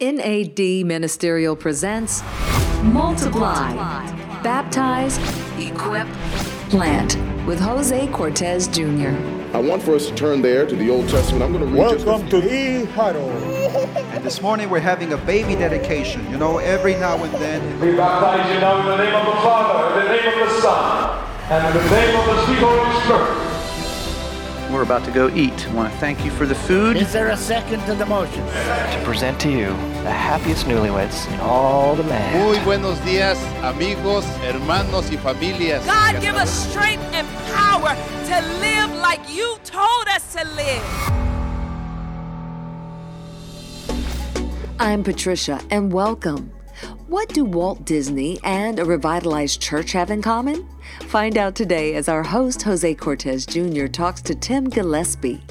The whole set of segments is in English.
NAD Ministerial presents Multiply, Baptize, Equip, Plant with Jose Cortez Jr. I want for us to turn there to the Old Testament. I'm going to read just a Welcome to the huddle. And this morning we're having a baby dedication. You know, every now and then. We baptize you now in the name of the Father, in the name of the Son, and in the name of the sweet Holy Spirit. We're about to go eat. I want to thank you for the food. Is there a second to the motion? to present to you the happiest newlyweds in all the land. Muy buenos días, amigos, hermanos y familias. God, give us strength and power to live like you told us to live. I'm Patricia, and welcome. What do Walt Disney and a revitalized church have in common? Find out today as our host, Jose Cortez Jr., talks to Tim Gillespie.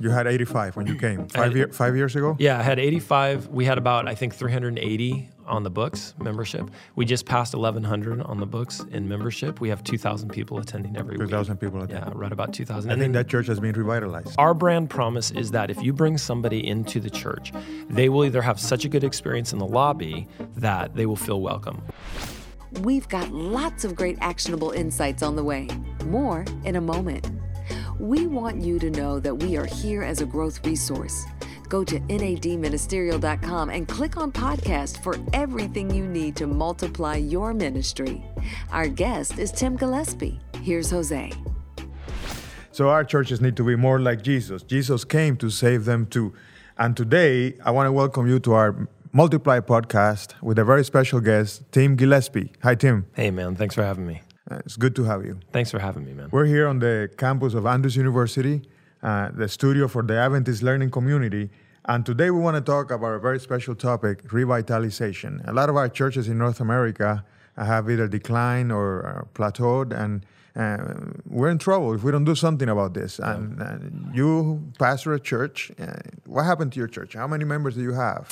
You had 85 when you came. Five, year, five years ago? Yeah, I had 85. We had about, I think, 380 on the books membership. We just passed 1,100 on the books in membership. We have 2,000 people attending every week. 2,000 people attend. Yeah, right about 2,000. I And think then that church has been revitalized. our brand promise is that if you bring somebody into the church, they will either have such a good experience in the lobby that they will feel welcome. We've got lots of great actionable insights on the way. More in a moment. We want you to know that we are here as a growth resource. Go to nadministerial.com and click on podcast for everything you need to multiply your ministry. Our guest is Tim Gillespie. Here's Jose. So our churches need to be more like Jesus. Jesus came to save them too. And today, I want to welcome you to our Multiply podcast with a very special guest, Tim Gillespie. Hi, Tim. Hey, man, thanks for having me. Uh, it's good to have you. Thanks for having me, man. We're here on the campus of Andrews University, uh, the studio for the Adventist Learning Community. And today we want to talk about a very special topic revitalization. A lot of our churches in North America have either declined or uh, plateaued, and uh, we're in trouble if we don't do something about this. And uh, you pastor a church. Uh, what happened to your church? How many members do you have?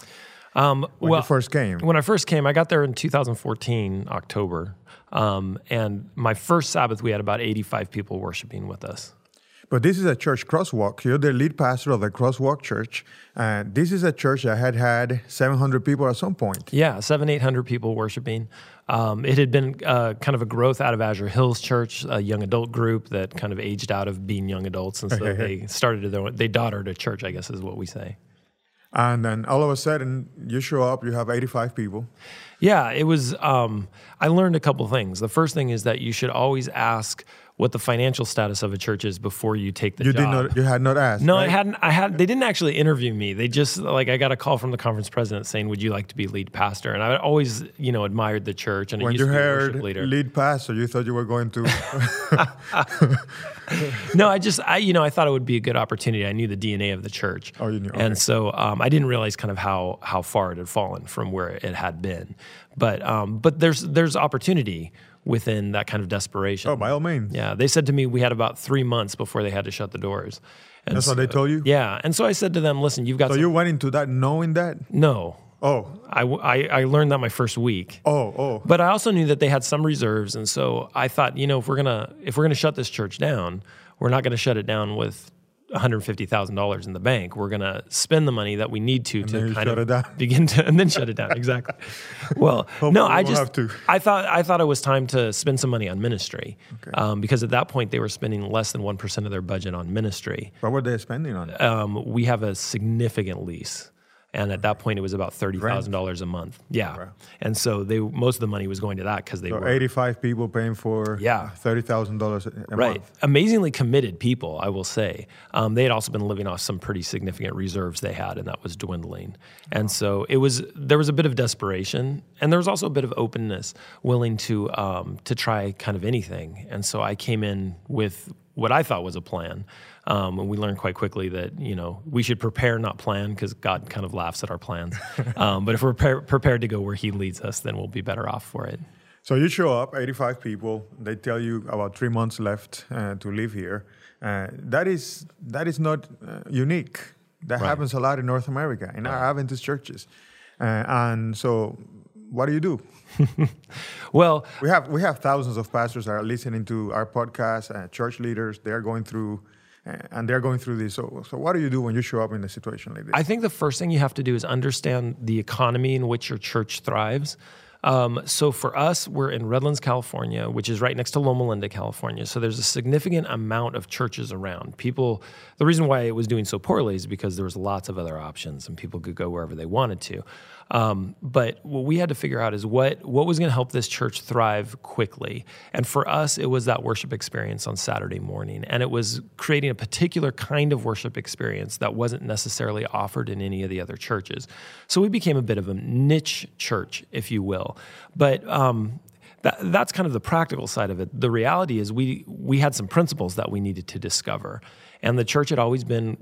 Um, When you first came? When I first came, I got there in 2014, October. Um, and my first Sabbath, we had about 85 people worshiping with us. But this is a church crosswalk. You're the lead pastor of the crosswalk church. And this is a church that had had 700 people at some point. Yeah, seven, 800 people worshiping. Um, it had been uh, kind of a growth out of Azure Hills Church, a young adult group that kind of aged out of being young adults. And so they started their own, they daughtered a church, I guess is what we say. And then all of a sudden, you show up, you have 85 people. Yeah, it was. Um, I learned a couple things. The first thing is that you should always ask what the financial status of a church is before you take the You job. did not, you had not asked. No, right? I hadn't. I had. They didn't actually interview me. They just like I got a call from the conference president saying, "Would you like to be lead pastor?" And I always, you know, admired the church and When you to be a heard leader. lead pastor, you thought you were going to. no, I just, I, you know, I thought it would be a good opportunity. I knew the DNA of the church. Oh, you knew, okay. And so um, I didn't realize kind of how how far it had fallen from where it had been. But um, but there's there's opportunity within that kind of desperation. oh, by all means. Yeah, they said to me we had about three months before they had to shut the doors. And That's what they told you? Yeah, and so I said to them, "Listen, you've got So some- you went into that knowing that? no." Oh, I, I, I learned that my first week. oh, oh. But I also knew that they had some reserves, and so I thought, you know, if we're gonna if we're gonna shut this church down, we're not gonna shut it down with one hundred fifty thousand dollars in the bank. We're gonna spend the money that we need to then to kind shut of it down. begin to and then shut it down. Exactly. Well, no, I just have to. I thought I thought it was time to spend some money on ministry um, because at that point they were spending less than one percent of their budget on ministry. What were they spending on? Um, we have a significant lease. And at that point, it was about thirty thousand dollars a month. Yeah, and so they most of the money was going to that because they So were 85 people paying for Yeah. $30,000 a Right. month. Amazingly committed people, I will say. Um, they had also been living off some pretty significant reserves they had, and that was dwindling. And so it was there was a bit of desperation, and there was also a bit of openness, willing to um, to try kind of anything. And so I came in with what I thought was a plan. Um, and we learned quite quickly that you know we should prepare, not plan, because God kind of laughs at our plans. um, but if we're pre- prepared to go where He leads us, then we'll be better off for it. So you show up, 85 people. They tell you about three months left uh, to live here. Uh, that is that is not uh, unique. That happens a lot in North America in our Adventist churches. Uh, and so, what do you do? Well, We have we have thousands of pastors that are listening to our podcast. Uh, church leaders they are going through and they're going through this. So, so what do you do when you show up in a situation like this? I think the first thing you have to do is understand the economy in which your church thrives. Um, so for us, we're in Redlands, California, which is right next to Loma Linda, California. So there's a significant amount of churches around. People, the reason why it was doing so poorly is because there was lots of other options and people could go wherever they wanted to. Um, but what we had to figure out is what what was going to help this church thrive quickly. And for us, it was that worship experience on Saturday morning, and it was creating a particular kind of worship experience that wasn't necessarily offered in any of the other churches. So we became a bit of a niche church, if you will. But um, that, that's kind of the practical side of it. The reality is we we had some principles that we needed to discover. And the church had always been,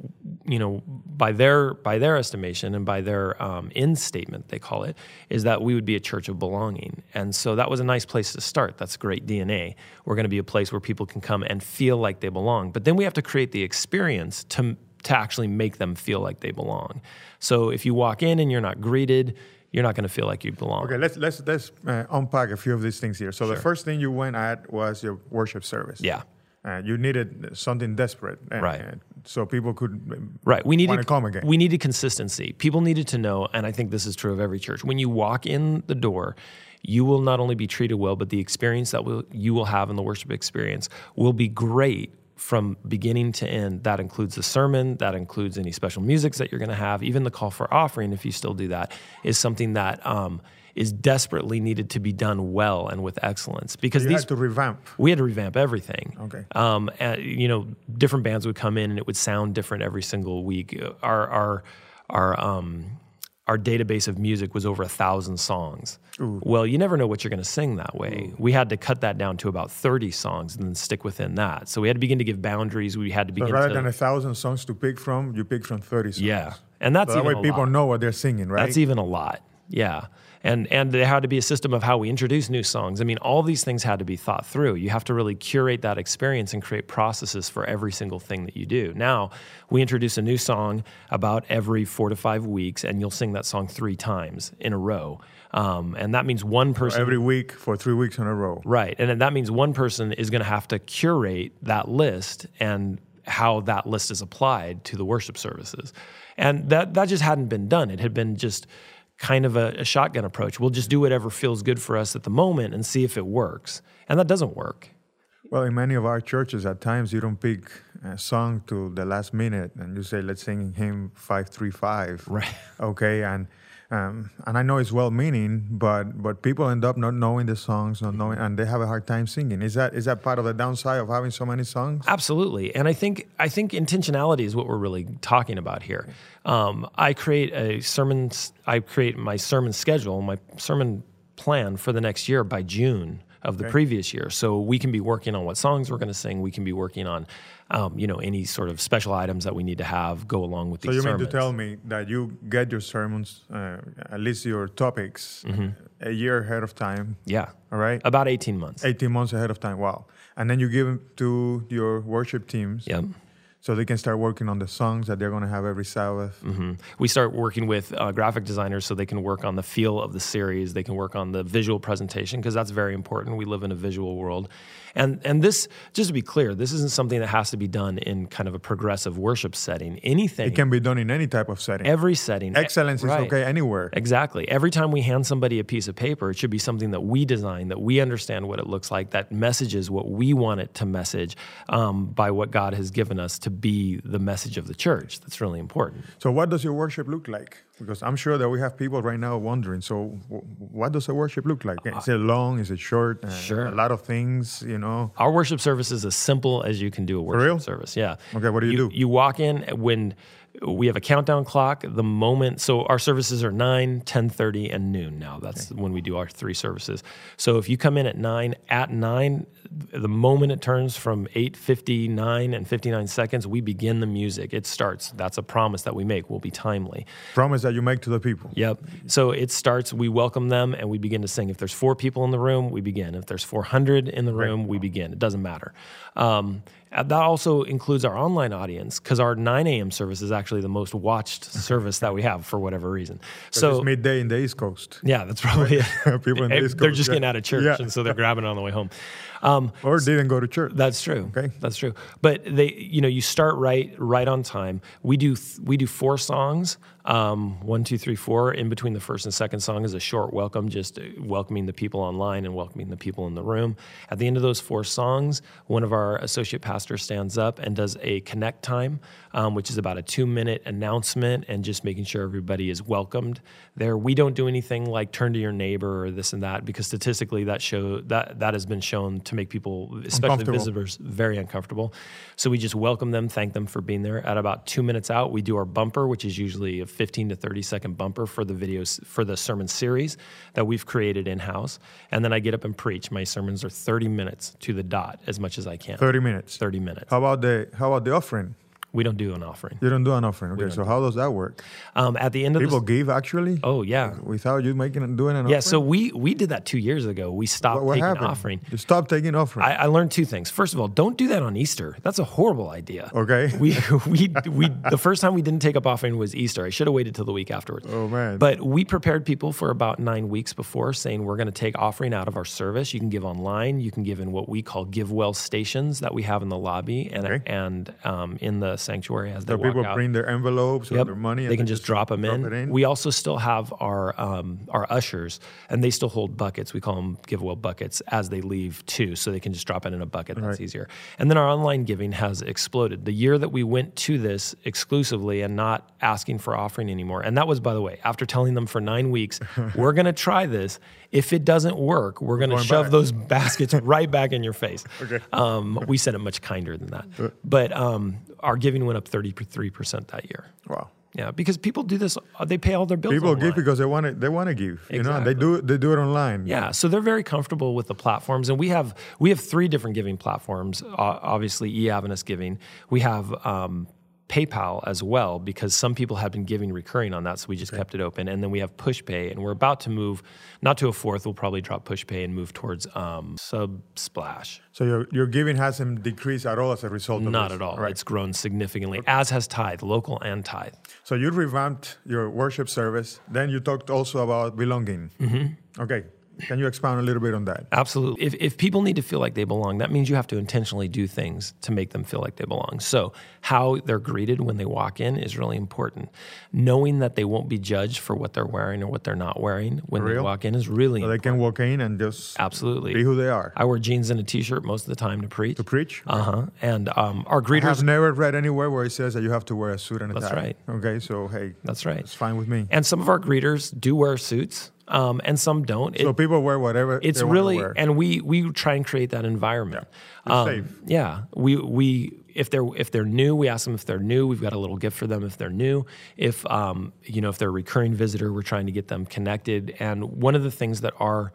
you know, by their by their estimation and by their um, in statement, they call it, is that we would be a church of belonging. And so that was a nice place to start. That's great DNA. We're going to be a place where people can come and feel like they belong. But then we have to create the experience to to actually make them feel like they belong. So if you walk in and you're not greeted, you're not going to feel like you belong. Okay, let's let's let's uh, unpack a few of these things here. So Sure. the first thing you went at was your worship service. Yeah. Uh, you needed something desperate, uh, Right. uh, so people could Right. We needed come again. We needed consistency. People needed to know, and I think this is true of every church. When you walk in the door, you will not only be treated well, but the experience that will, you will have in the worship experience will be great from beginning to end. That includes the sermon, that includes any special musics that you're going to have, even the call for offering, if you still do that, is something that um, is desperately needed to be done well and with excellence. Because you these had to revamp. we had to revamp everything. Okay. Um, and, you know, different bands would come in and it would sound different every single week. Our our our um, our database of music was over a thousand songs. Well, you never know what you're going to sing that way. We had to cut that down to about 30 songs and then stick within that. So we had to begin to give boundaries. We had to So begin rather to than a thousand songs to pick from, you pick from thirty songs. yeah, and that's So that even way people lot. know what they're singing, right? That's even a lot. Yeah. And and there had to be a system of how we introduce new songs. I mean, all these things had to be thought through. You have to really curate that experience and create processes for every single thing that you do. Now, we introduce a new song about every four to five weeks, and you'll sing that song three times in a row. Um, and that means one person Every week for three weeks in a row. Right. And that means one person is going to have to curate that list and how that list is applied to the worship services. And that, that just hadn't been done. It had been just kind of a, a shotgun approach. We'll just do whatever feels good for us at the moment and see if it works. And that doesn't work. Well, in many of our churches, at times you don't pick a song to the last minute, and you say, "Let's sing hymn five three five. Right. Okay, and um, and I know it's well-meaning, but but people end up not knowing the songs, not knowing, and they have a hard time singing. Is that is that part of the downside of having so many songs? Absolutely, and I think I think intentionality is what we're really talking about here. Um, I create a sermon. I create my sermon schedule, my sermon plan for the next year by June of the previous year, so we can be working on what songs we're going to sing. We can be working on, um, you know, any sort of special items that we need to have go along with So these So you sermons. mean to tell me that you get your sermons, uh, at least your topics, a year ahead of time? yeah, All right. about eighteen months. 18 months ahead of time. Wow. And then you give them to your worship teams Yep. So they can start working on the songs that they're going to have every Sabbath. hmm We start working with uh, graphic designers so they can work on the feel of the series. They can work on the visual presentation because that's very important. We live in a visual world, and and this just to be clear, this isn't something that has to be done in kind of a progressive worship setting. Anything It can be done in any type of setting. every setting. Excellence is Right. okay anywhere. Exactly. Every time we hand somebody a piece of paper, it should be something that we design, that we understand what it looks like, that messages what we want it to message um, by what God has given us to be the message of the church. That's really important. So, what does your worship look like? Because I'm sure that we have people right now wondering. So, w- what does a worship look like? Is it long? Is it short? Uh, Sure. A lot of things, you know. Our worship service is as simple as you can do a worship real? service. Yeah. Okay, what do you do? You walk in when we have a countdown clock. The moment, so our services are 9, 10.30, and noon now. That's when we do our three services. So if you come in at 9, at 9, the moment it turns from 8.59 and 59 seconds, we begin the music. It starts. That's a promise that we make. We'll be timely. Promise that you make to the people. Yep. So it starts, we welcome them and we begin to sing. If there's four people in the room, we begin. If there's 400 in the room, we begin. It doesn't matter. Um, That also includes our online audience because our 9 a.m. service is actually the most watched service that we have for whatever reason. So midday in the East Coast. yeah, that's probably it. People in the East They're just yeah. getting out of church, Yeah. and so they're grabbing it on the way home. Um, Or didn't go to church. that's true. Okay. that's true. But they, you know, you start right, right on time. We do, th- we do four songs. Um, one, two, three, four. In between the first and second song is a short welcome, just uh, welcoming the people online and welcoming the people in the room. At the end of those four songs, one of our associate pastors stands up and does a connect time, um, which is about a two-minute announcement and just making sure everybody is welcomed there. We don't do anything like turn to your neighbor or this and that because statistically that show that that has been shown to make people, especially visitors, very uncomfortable. So we just welcome them, thank them for being there. At about two minutes out, we do our bumper, which is usually a 15 to 30 second bumper for the videos for the sermon series that we've created in house. And then I get up and preach. My sermons are 30 minutes to the dot, as much as I can. 30 minutes. 30 minutes. How about the how about the offering? We don't do an offering. You don't do an offering. Okay, so how does that work? Um, at the end of People the give actually oh yeah. without you making it doing an Yeah, offering. so we we did that two years ago. We stopped what, what taking happened? offering. You stop taking offering. I, I learned two things. First of all, don't do that on Easter. That's a horrible idea. Okay. We we we the first time we didn't take up offering was Easter. I should have waited till the week afterwards. Oh, man. But we prepared people for about nine weeks before, saying we're going to take offering out of our service. You can give online. You can give in what we call give well stations that we have in the lobby and Okay. and um, in the sanctuary as they so walk people out. bring their envelopes or Yep. their money. They can just drop them in. in. We also still have our um, our ushers, and they still hold buckets. We call them give well buckets as they leave too, so they can just drop it in a bucket. That's Right. easier. And then our online giving has exploded. The year that we went to this exclusively and not asking for offering anymore, and that was by the way after telling them for nine weeks, we're going to try this. If it doesn't work, we're going to shove back. those baskets right back in your face. Okay. Um, we said it much kinder than that, but um, our giving went up thirty three percent that year. wow. Yeah, because people do this. uh, They pay all their bills. People online. give because they want to. They want to give. You know, they do. They do it online. Yeah, so they're very comfortable with the platforms, and we have we have three different giving platforms. Uh, obviously, Adventist Giving. We have um, PayPal as well because some people have been giving recurring on that, so we just kept it open. And then we have PushPay, and we're about to move not to a fourth. We'll probably drop PushPay and move towards um, Subsplash. So your your giving hasn't decreased at all as a result of Not this, at all. Right. It's grown significantly, as has Tithe, local and Tithe. So you revamped your worship service. Then you talked also about belonging. Mm-hmm. Okay. Can you expound a little bit on that? Absolutely. If, if people need to feel like they belong, that means you have to intentionally do things to make them feel like they belong. So, how they're greeted when they walk in is really important. Knowing that they won't be judged for what they're wearing or what they're not wearing when they walk in is really important. So they can walk in and just Absolutely. be who they are. I wear jeans and a t shirt most of the time to preach. To preach? Uh huh. And um, our greeters. have never read anywhere where it says that you have to wear a suit and a That's tie. right. Okay, so hey, That's right. it's fine with me. And some of our greeters do wear suits, um, and some don't. so people wear whatever it's really wear. and we we try and create that environment. You're Um, yeah. We we if they're if they're new we ask them if they're new. We've got a little gift for them if they're new. If um, you know if they're a recurring visitor we're trying to get them connected. And one of the things that our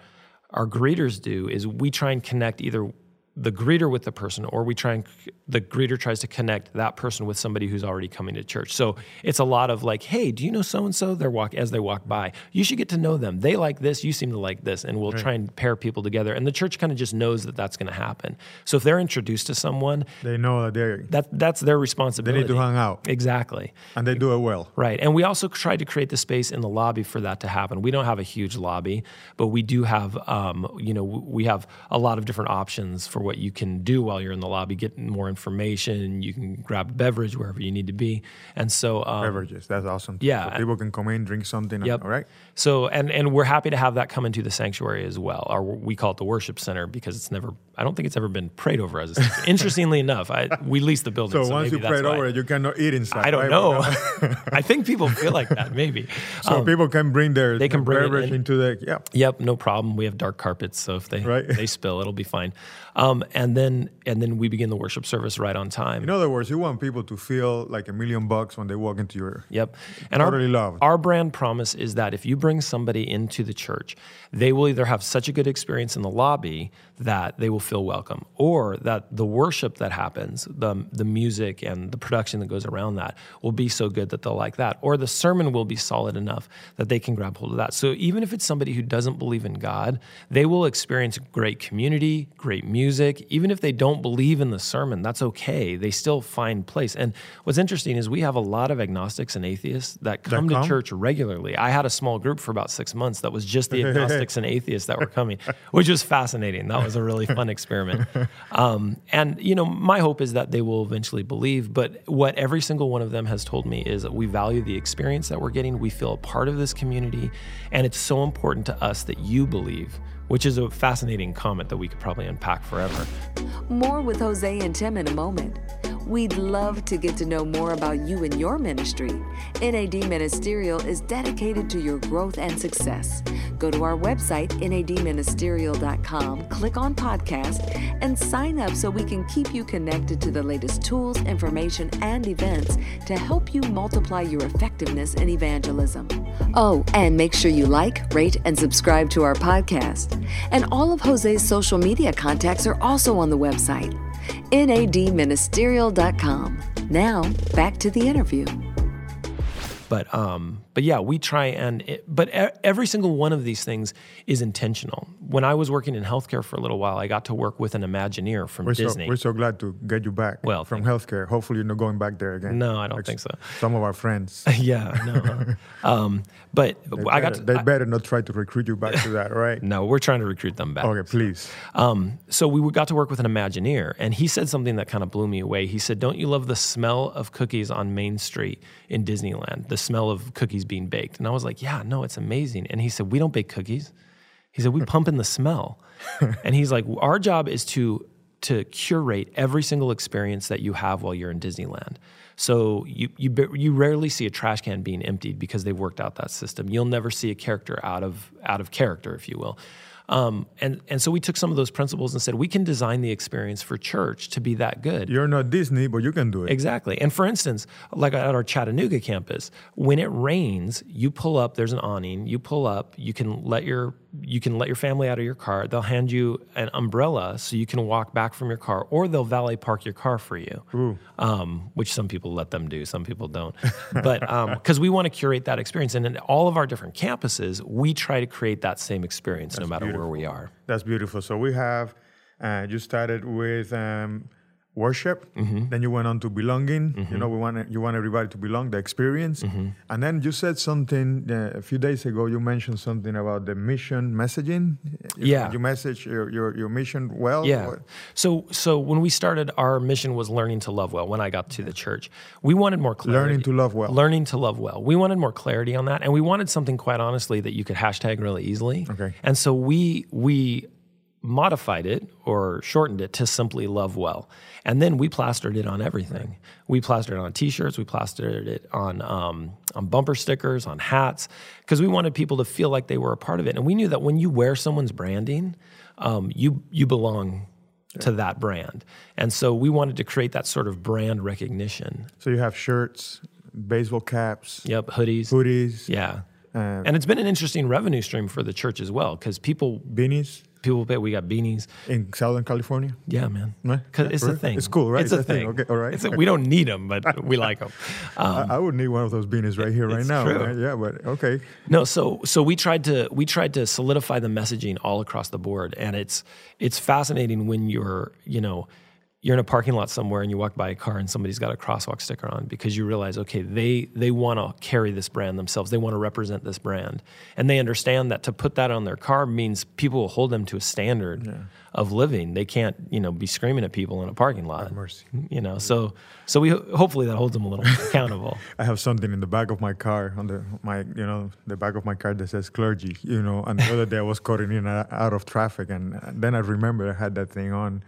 our greeters do is we try and connect either the greeter with the person or we try and the greeter tries to connect that person with somebody who's already coming to church. So it's a lot of like hey do you know so and so they're walk as they walk by. You should get to know them. They like this you seem to like this and we'll try and pair people together. And the church kind of just knows that that's going to happen. So if they're introduced to someone they know that they're that that's their responsibility. They need to hang out. exactly. And they do it well. Right. And we also tried to create the space in the lobby for that to happen. We don't have a huge lobby, but we do have, um, you know, we have a lot of different options for what you can do while you're in the lobby, get more information. You can grab a beverage wherever you need to be. And so, um, Beverages, that's awesome. yeah. so people can come in, drink something. and- Yep. All right. So, and and we're happy to have that come into the sanctuary as well. Or we call it the worship center because it's never, I don't think it's ever been prayed over as a. Interestingly enough, I, we lease the building. So, once you prayed over it, you cannot eat inside. I don't right? know. I think people feel like that, maybe. so Um, people can bring their, they can their bring beverage in. into the yeah. Yep, no problem. We have dark carpets, so if they Right. they spill, it'll be fine. Um, and then and then we begin the worship service right on time. In other words, you want people to feel like a million bucks when they walk into your. Yep. And Totally our, loved. our brand promise is that if you bring somebody into the church, they will either have such a good experience in the lobby that they will feel welcome, or that the worship that happens, the, the music and the production that goes around that will be so good that they'll like that, or the sermon will be solid enough that they can grab hold of that. So even if it's somebody who doesn't believe in God, they will experience great community, great music, even if they don't believe in the sermon, that's okay. They still find place. And what's interesting is we have a lot of agnostics and atheists that come come? to church regularly. I had a small group for about six months that was just the agnostics and atheists that were coming, which was fascinating. That was a really fun experiment. Um, and, you know, my hope is that they will eventually believe. But what every single one of them has told me is that we value the experience that we're getting. We feel a part of this community. And it's so important to us that you believe which is a fascinating comment that we could probably unpack forever. More with Jose and Tim in a moment. We'd love to get to know more about you and your ministry. NAD Ministerial is dedicated to your growth and success. Go to our website, nadministerial.com, click on podcast, and sign up so we can keep you connected to the latest tools, information, and events to help you multiply your effectiveness in evangelism. Oh, and make sure you like, rate, and subscribe to our podcast. And all of Jose's social media contacts are also on the website, nadministerial.com. Now, back to the interview. But um, but yeah, we try and it, but every single one of these things is intentional. When I was working in healthcare for a little while, I got to work with an Imagineer from We're Disney. so, we're so glad to get you back Well, from healthcare. Hopefully, you're not going back there again. No, I don't Like think so. Some of our friends. yeah, no. um, but They I got better, to. they I- better not try to recruit you back to that, right? no, we're trying to recruit them back. Okay, please. Um, so we got to work with an Imagineer, and he said something that kind of blew me away. He said, "Don't you love the smell of cookies on Main Street in Disneyland? The smell of cookies being baked?" And I was like, "Yeah, no, it's amazing." And he said, "We don't bake cookies." He said, "We pump in the smell." and he's like, "Our job is to to curate every single experience that you have while you're in Disneyland." So you you you rarely see a trash can being emptied because they've worked out that system. You'll never see a character out of out of character, if you will. Um, and and so we took some of those principles and said we can design the experience for church to be that good. You're not Disney, but you can do it. Exactly. And for instance, like at our Chattanooga campus, when it rains, you pull up, there's an awning, you pull up, you can let your you can let your family out of your car. They'll hand you an umbrella so you can walk back from your car, or they'll valet park your car for you, um, which some people let them do, some people don't. But because we want to curate that experience, and in all of our different campuses, we try to create that same experience no matter where we are. That's beautiful. So we have, uh, you started with um, worship, Mm-hmm. then you went on to belonging. You know, we want you want everybody to belong, the experience, Mm-hmm. and then you said something uh, a few days ago. You mentioned something about the mission messaging. You- Yeah. you message your, your your mission well. Yeah. What- So so when we started, our mission was learning to love well. When I got to the church, we wanted more clarity. Learning to love well. Learning to love well. We wanted more clarity on that, and we wanted something quite honestly that you could hashtag really easily. Okay. And so we we modified it or shortened it to simply love well, and then we plastered it on everything. We plastered it on T-shirts. We plastered it on um, on bumper stickers, on hats, because we wanted people to feel like they were a part of it. And we knew that when you wear someone's branding, um, you you belong to that brand. And so we wanted to create that sort of brand recognition. So you have shirts, baseball caps, Yep, hoodies. hoodies, Yeah. Uh, and it's been an interesting revenue stream for the church as well because people beanies people pay. We got beanies. in Southern California. Yeah, man. Because it's a thing. It's cool, right? It's, a, It's a thing. thing. Okay, all right. A- we don't need them, but we like them. Um, I, I would need one of those beanies right here, right now. right? Yeah, but okay. No, so so we tried to we tried to solidify the messaging all across the board, and it's it's fascinating when you're you know you're in a parking lot somewhere and you walk by a car and somebody's got a crosswalk sticker on because you realize okay they they want to carry this brand themselves. They want to represent this brand. And they understand that to put that on their car means people will hold them to a standard of living they can't you know be screaming at people in a parking lot mercy. you know so so we hopefully that holds them a little accountable I have something in the back of my car, on the my you know the back of my car that says clergy. You know, and the other day I was caught in out of traffic, and then I remember I had that thing on,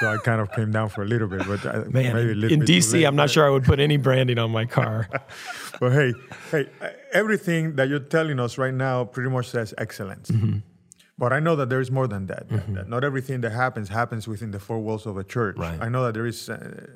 so I kind of came down for a little bit. But I, man maybe a little in bit dc i'm not sure i would put any branding on my car But hey, hey, uh, everything that you're telling us right now pretty much says excellence. Mm-hmm. But I know that there is more than that. that Not everything that happens happens within the four walls of a church. Right. I know that there is, uh,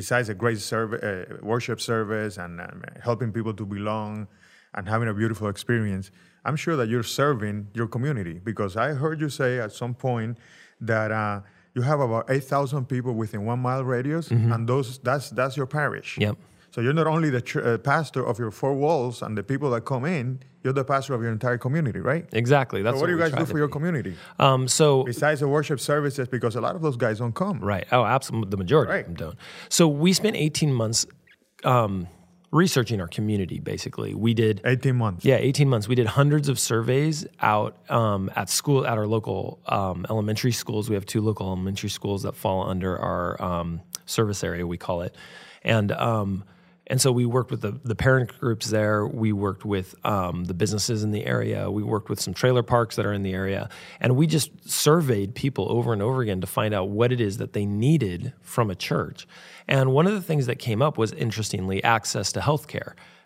besides a great serv- uh, worship service and um, helping people to belong and having a beautiful experience, I'm sure that you're serving your community because I heard you say at some point that uh, you have about 8,000 people within one mile radius, and those that's that's your parish. Yep. So you're not only the ch- uh, pastor of your four walls and the people that come in, you're the pastor of your entire community, right? Exactly. That's so what do you guys do for your be. community? Um, so Besides the worship services, because a lot of those guys don't come. Right. Oh, absolutely. The majority Right. of them don't. So we spent 18 months um, researching our community. Basically, we did 18 months. Yeah, 18 months. We did hundreds of surveys out um, at school, at our local um, elementary schools. We have two local elementary schools that fall under our um, service area, we call it. And um, and so we worked with the, the parent groups there. We worked with um, the businesses in the area. We worked with some trailer parks that are in the area. And we just surveyed people over and over again to find out what it is that they needed from a church. And one of the things that came up was, interestingly, access to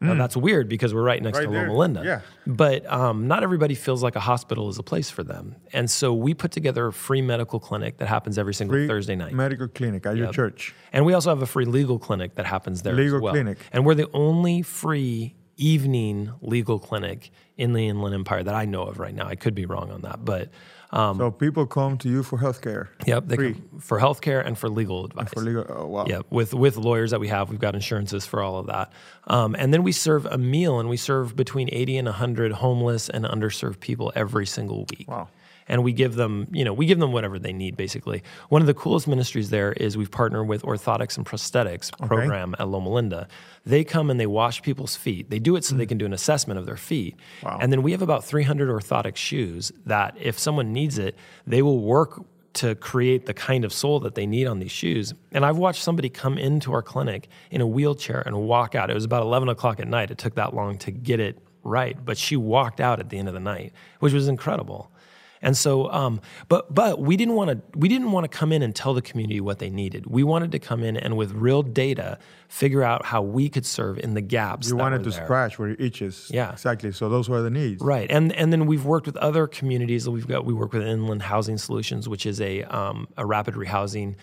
healthcare. Now, that's weird because we're right next Right to there. Loma Linda. Yeah. But um, not everybody feels like a hospital is a place for them. And so we put together a free medical clinic that happens every single Free Thursday night. Medical clinic at your church. And we also have a free legal clinic that happens there Legal as well. clinic. And we're the only free evening legal clinic in the Inland Empire that I know of right now. I could be wrong on that, but um, So people come to you for healthcare. yep, they free. come for healthcare and for legal advice. For legal. Oh, wow. Yeah, with with lawyers that we have, we've got insurances for all of that, um, and then we serve a meal, and we serve between eighty and hundred homeless and underserved people every single week. Wow. And we give them, you know, we give them whatever they need. Basically, one of the coolest ministries there is we've partnered with Orthotics and Prosthetics program at Loma Linda. They come and they wash people's feet. They do it so they mm. can do an assessment of their feet. Wow. And then we have about 300 orthotic shoes that, if someone needs it, they will work to create the kind of sole that they need on these shoes. And I've watched somebody come into our clinic in a wheelchair and walk out. It was about 11 o'clock at night. It took that long to get it right, but she walked out at the end of the night, which was incredible. And so, um, but but we didn't want to we didn't want to come in and tell the community what they needed. We wanted to come in and with real data, figure out how we could serve in the gaps. You wanted to there. scratch where it itches. Yeah. Exactly. So those were the needs. Right, and and then we've worked with other communities. that We've got we work with Inland Housing Solutions, which is a um, a rapid rehousing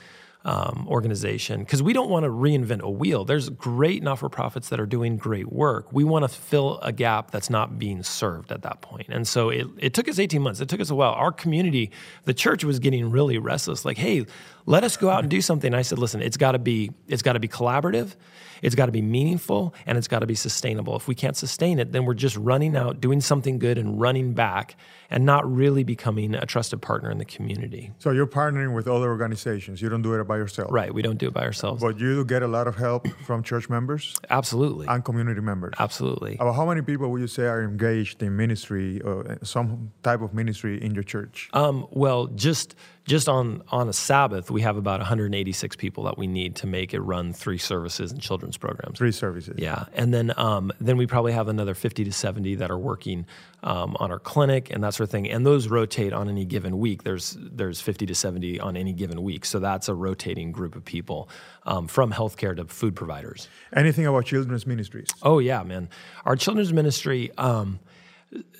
um, organization, because we don't want to reinvent a wheel. There's great not for profits that are doing great work. We want to fill a gap that's not being served at that point. And so it it took us 18 months. It took us a while. Our community, the church, was getting really restless. Like, hey, let us go out and do something. And I said, listen, it's got to be it's got to be collaborative. It's got to be meaningful and it's got to be sustainable. If we can't sustain it, then we're just running out, doing something good and running back and not really becoming a trusted partner in the community. So you're partnering with other organizations. You don't do it by yourself. Right. We don't do it by ourselves. But you do get a lot of help from church members Absolutely. and community members. Absolutely. About how many people would you say are engaged in ministry or some type of ministry in your church? Um, well, just just on on a Sabbath, we have about 186 people that we need to make it run three services and children's programs. Three services. Yeah, and then um, then we probably have another 50 to 70 that are working um, on our clinic and that sort of thing. And those rotate on any given week. There's there's 50 to 70 on any given week. So that's a rotating group of people um, from healthcare to food providers. Anything about children's ministries? Oh yeah, man. Our children's ministry. Um,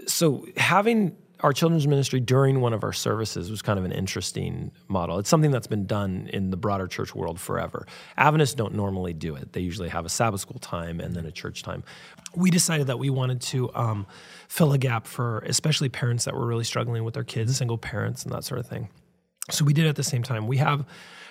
so having our children's ministry during one of our services was kind of an interesting model. It's something that's been done in the broader church world forever. Adventists don't normally do it. They usually have a Sabbath school time and then a church time. We decided that we wanted to um, fill a gap for especially parents that were really struggling with their kids, single parents, and that sort of thing. So we did at the same time. We have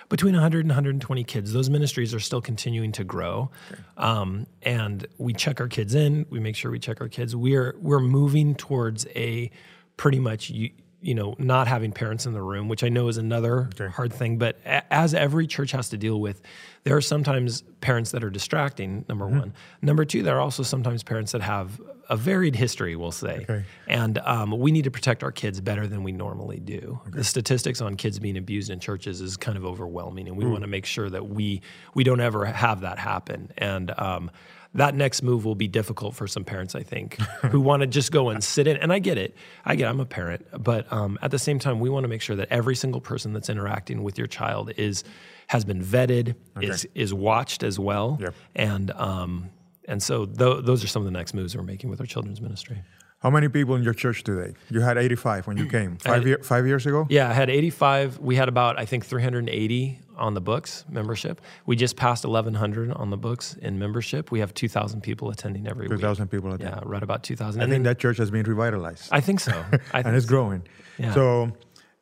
between 100 and 120 kids. Those ministries are still continuing to grow, um, and we check our kids in. We make sure we check our kids. We're we're moving towards a pretty much you, you know not having parents in the room, which I know is another hard thing. But a, as every church has to deal with, there are sometimes parents that are distracting. Number one. Number two, there are also sometimes parents that have a varied history, we'll say. Okay. And um, we need to protect our kids better than we normally do. The statistics on kids being abused in churches is kind of overwhelming, and we want to make sure that we we don't ever have that happen. And um, that next move will be difficult for some parents, I think, who want to just go and sit in. And I get it. I get. I'm a parent, but um, at the same time, we want to make sure that every single person that's interacting with your child is has been vetted, is is watched as well, Yep. and um, and so th- those are some of the next moves we're making with our children's ministry. How many people in your church today? You had 85 when you came. Five, had- year, five years ago? Yeah, I had 85. We had about, I think, 380 on the books membership. We just passed 1,100 on the books in membership. We have 2,000 people attending every week. 2,000 people a day. Yeah, right about 2,000. I And think then- that church has been revitalized. I think so. I and think it's so. growing. Yeah. So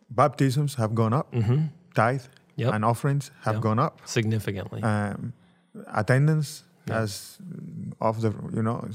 baptisms have gone up, tithe Yep. and offerings have Yep. gone up, significantly. um, attendance as off the you know.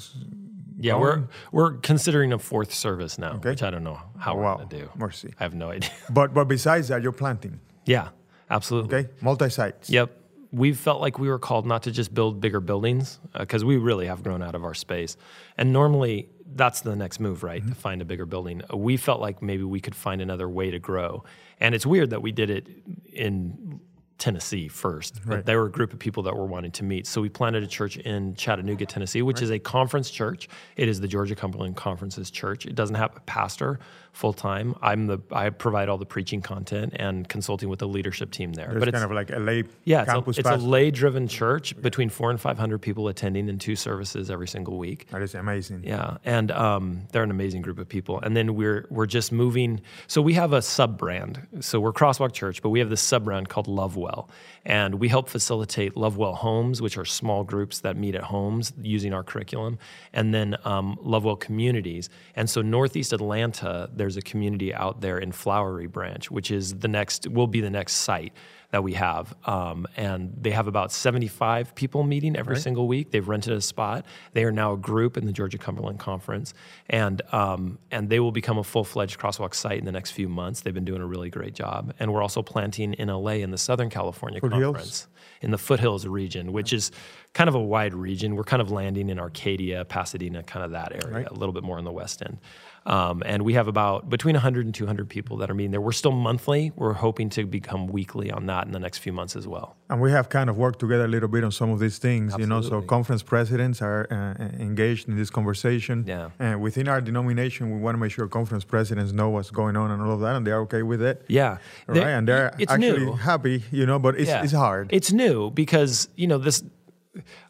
Yeah, we're we're considering a fourth service now, Okay. which I don't know how Oh, we're going to do. Mercy. I have no idea. But but besides that, you're planting. yeah, absolutely. Okay, multi sites. Yep. We've felt like we were called not to just build bigger buildings because we really have grown out of our space. And normally that's the next move, right? Mm-hmm. To find a bigger building. Uh, We felt like maybe we could find another way to grow. And it's weird that we did it in Tennessee first, but Right. there were a group of people that were wanting to meet. So we planted a church in Chattanooga, Tennessee, which is a conference church. It is the Georgia Cumberland Conference's church. It doesn't have a pastor full time. I'm the I provide all the preaching content and consulting with the leadership team there. There's but it's kind of like a lay yeah, it's, a, campus it's a pastor. lay-driven church between four and five hundred people attending in two services every single week. That is amazing. Yeah, and um, they're an amazing group of people. And then we're we're just moving. So we have a sub brand. So we're Crosswalk Church, but we have this sub brand called Lovewell, and we help facilitate Lovewell homes, which are small groups that meet at homes using our curriculum, and then um, Lovewell communities. And so Northeast Atlanta, there's a community out there in Flowery Branch, which is the next will be the next site that we have. Um, and they have about 75 people meeting every single week. They've rented a spot. They are now a group in the Georgia Cumberland Conference. And, um, and they will become a full fledged crosswalk site in the next few months. They've been doing a really great job. And we're also planting in LA in the Southern California Foothills? Conference, in the foothills region, which is kind of a wide region. We're kind of landing in Arcadia, Pasadena, kind of that area, a little bit more in the west end. Um, and we have about between 100 and 200 people that are meeting there. We're still monthly. We're hoping to become weekly on that in the next few months as well. And we have kind of worked together a little bit on some of these things, you know. So conference presidents are uh, engaged in this conversation. Yeah. And within our denomination, we want to make sure conference presidents know what's going on and all of that, and they're okay with it. Yeah, Right. And they're it's actually new. happy, you know. But it's Yeah. it's hard. It's new because you know this.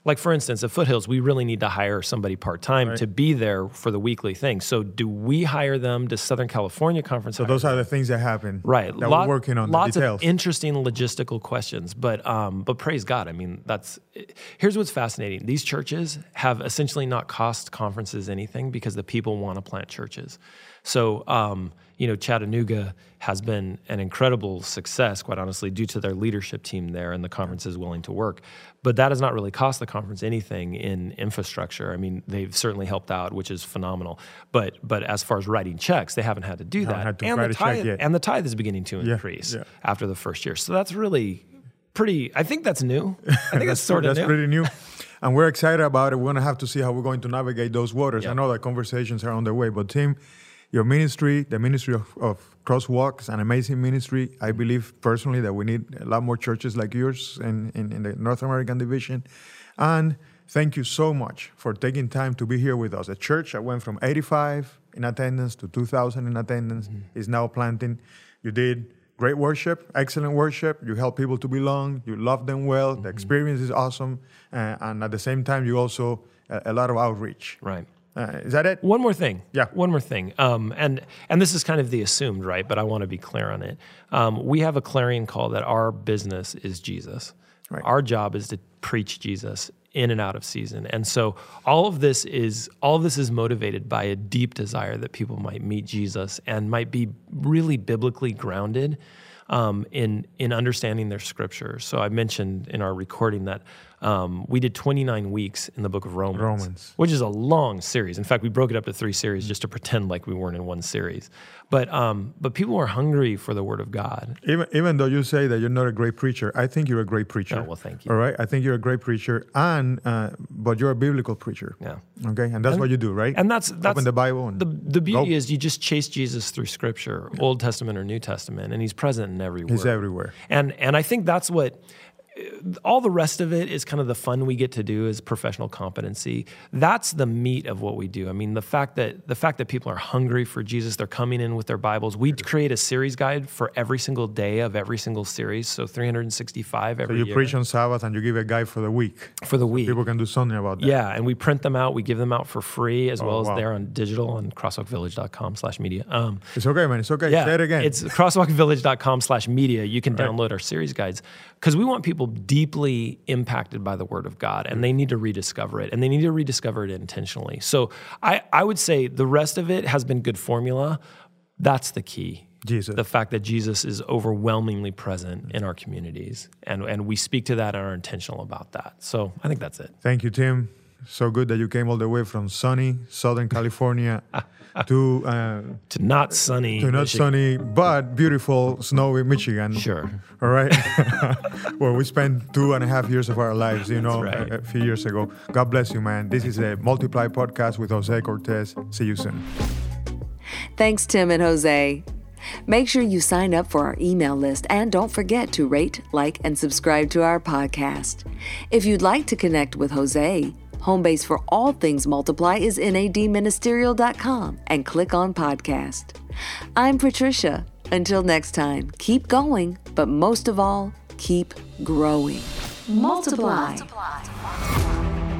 Like for instance, at Foothills, we really need to hire somebody part time Right. to be there for the weekly thing. So, do we hire them? to Southern California Conference? so those are the things that happen. right That Lot- we're working on lots the details. of interesting logistical questions but um, but praise god i mean that's here's what's fascinating these churches have essentially not cost conferences anything because the people want to plant churches so um, you know chattanooga has been an incredible success quite honestly due to their leadership team there and the conference is willing to work but that has not really cost the conference anything in infrastructure i mean they've certainly helped out which is phenomenal but but as far as writing checks they haven't had to do that to and the tithe and the tithe is beginning to increase yeah. after the first year. So that's really pretty. I think that's new. I think that's, sort of that's new. pretty new. And we're excited about it. We're going to have to see how we're going to navigate those waters. I know that conversations are on the way, but Tim, your ministry, the ministry of, of Crosswalks, an amazing ministry. I believe personally that we need a lot more churches like yours in, in, in the North American division. And thank you so much for taking time to be here with us. A church that went from 85 in attendance to 2,000 in attendance is now planting. You did great worship, excellent worship. You help people to belong. You love them well. The experience is awesome. Uh, and at the same time, you also uh, a lot of outreach. Right. Uh, is that it? One more thing. Yeah. One more thing. Um, and and this is kind of the assumed, right? But I want to be clear on it. Um, we have a clarion call that our business is Jesus. Right. Our job is to preach Jesus in and out of season. And so all of this is all of this is motivated by a deep desire that people might meet Jesus and might be really biblically grounded um, in in understanding their scripture. So I mentioned in our recording that um, we did 29 weeks in the book of Romans, Romans. which is a long series. In fact, we broke it up to three series just to pretend like we weren't in one series. But um, but people are hungry for the Word of God. Even, even though you say that you're not a great preacher, I think you're a great preacher. Oh, well, thank you. All right, I think you're a great preacher, and uh, but you're a biblical preacher. Yeah. Okay, and that's what you do, right? And that's that's open the Bible. And the the beauty go. is you just chase Jesus through Scripture, Old Testament or New Testament, and He's present in every word. He's everywhere. And and I think that's what all the rest of it is kind of the fun we get to do as professional competency. That's the meat of what we do. I mean, the fact that the fact that people are hungry for Jesus, they're coming in with their Bibles. We create a series guide for every single day of every single series, so 365 So every you year preach on Sabbath and you give a guide for the week. for the week. People can do something about that. Yeah, and we print them out. We give them out for free as well as Oh, wow. there on digital on crosswalkvillage.com slash media. Um, It's okay, man. It's okay. yeah, Say it again. It's crosswalkvillage.com slash media. You can download our series guides because we want people deeply impacted by the word of God and they need to rediscover it and they need to rediscover it intentionally. So I, I would say the rest of it has been good formula. That's the key. Jesus. The fact that Jesus is overwhelmingly present in our communities. And, and we speak to that and are intentional about that. So I think that's it. Thank you, Tim. So good that you came all the way from sunny Southern California to uh, to not sunny, to not Michigan. sunny but beautiful snowy Michigan. Sure. All right. Where we spent two and a half years of our lives, you know, right. a, a, few years ago. God bless you, man. This is a Multiply podcast with Jose Cortez. See you soon. Thanks, Tim and Jose. Make sure you sign up for our email list and don't forget to rate, like, and subscribe to our podcast. If you'd like to connect with Jose, home base for all things Multiply is nadministerial.com and click on podcast. I'm Patricia. Until next time, keep going, but most of all, keep growing. Multiply. Multiply.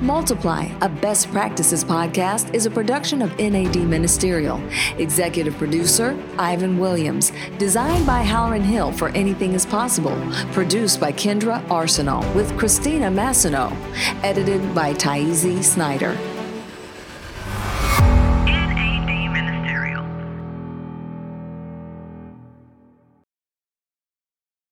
Multiply, a best practices podcast, is a production of NAD Ministerial. Executive producer, Ivan Williams. Designed by Halloran Hill for Anything is Possible. Produced by Kendra Arsenal with Christina Massino. Edited by Taizi Snyder.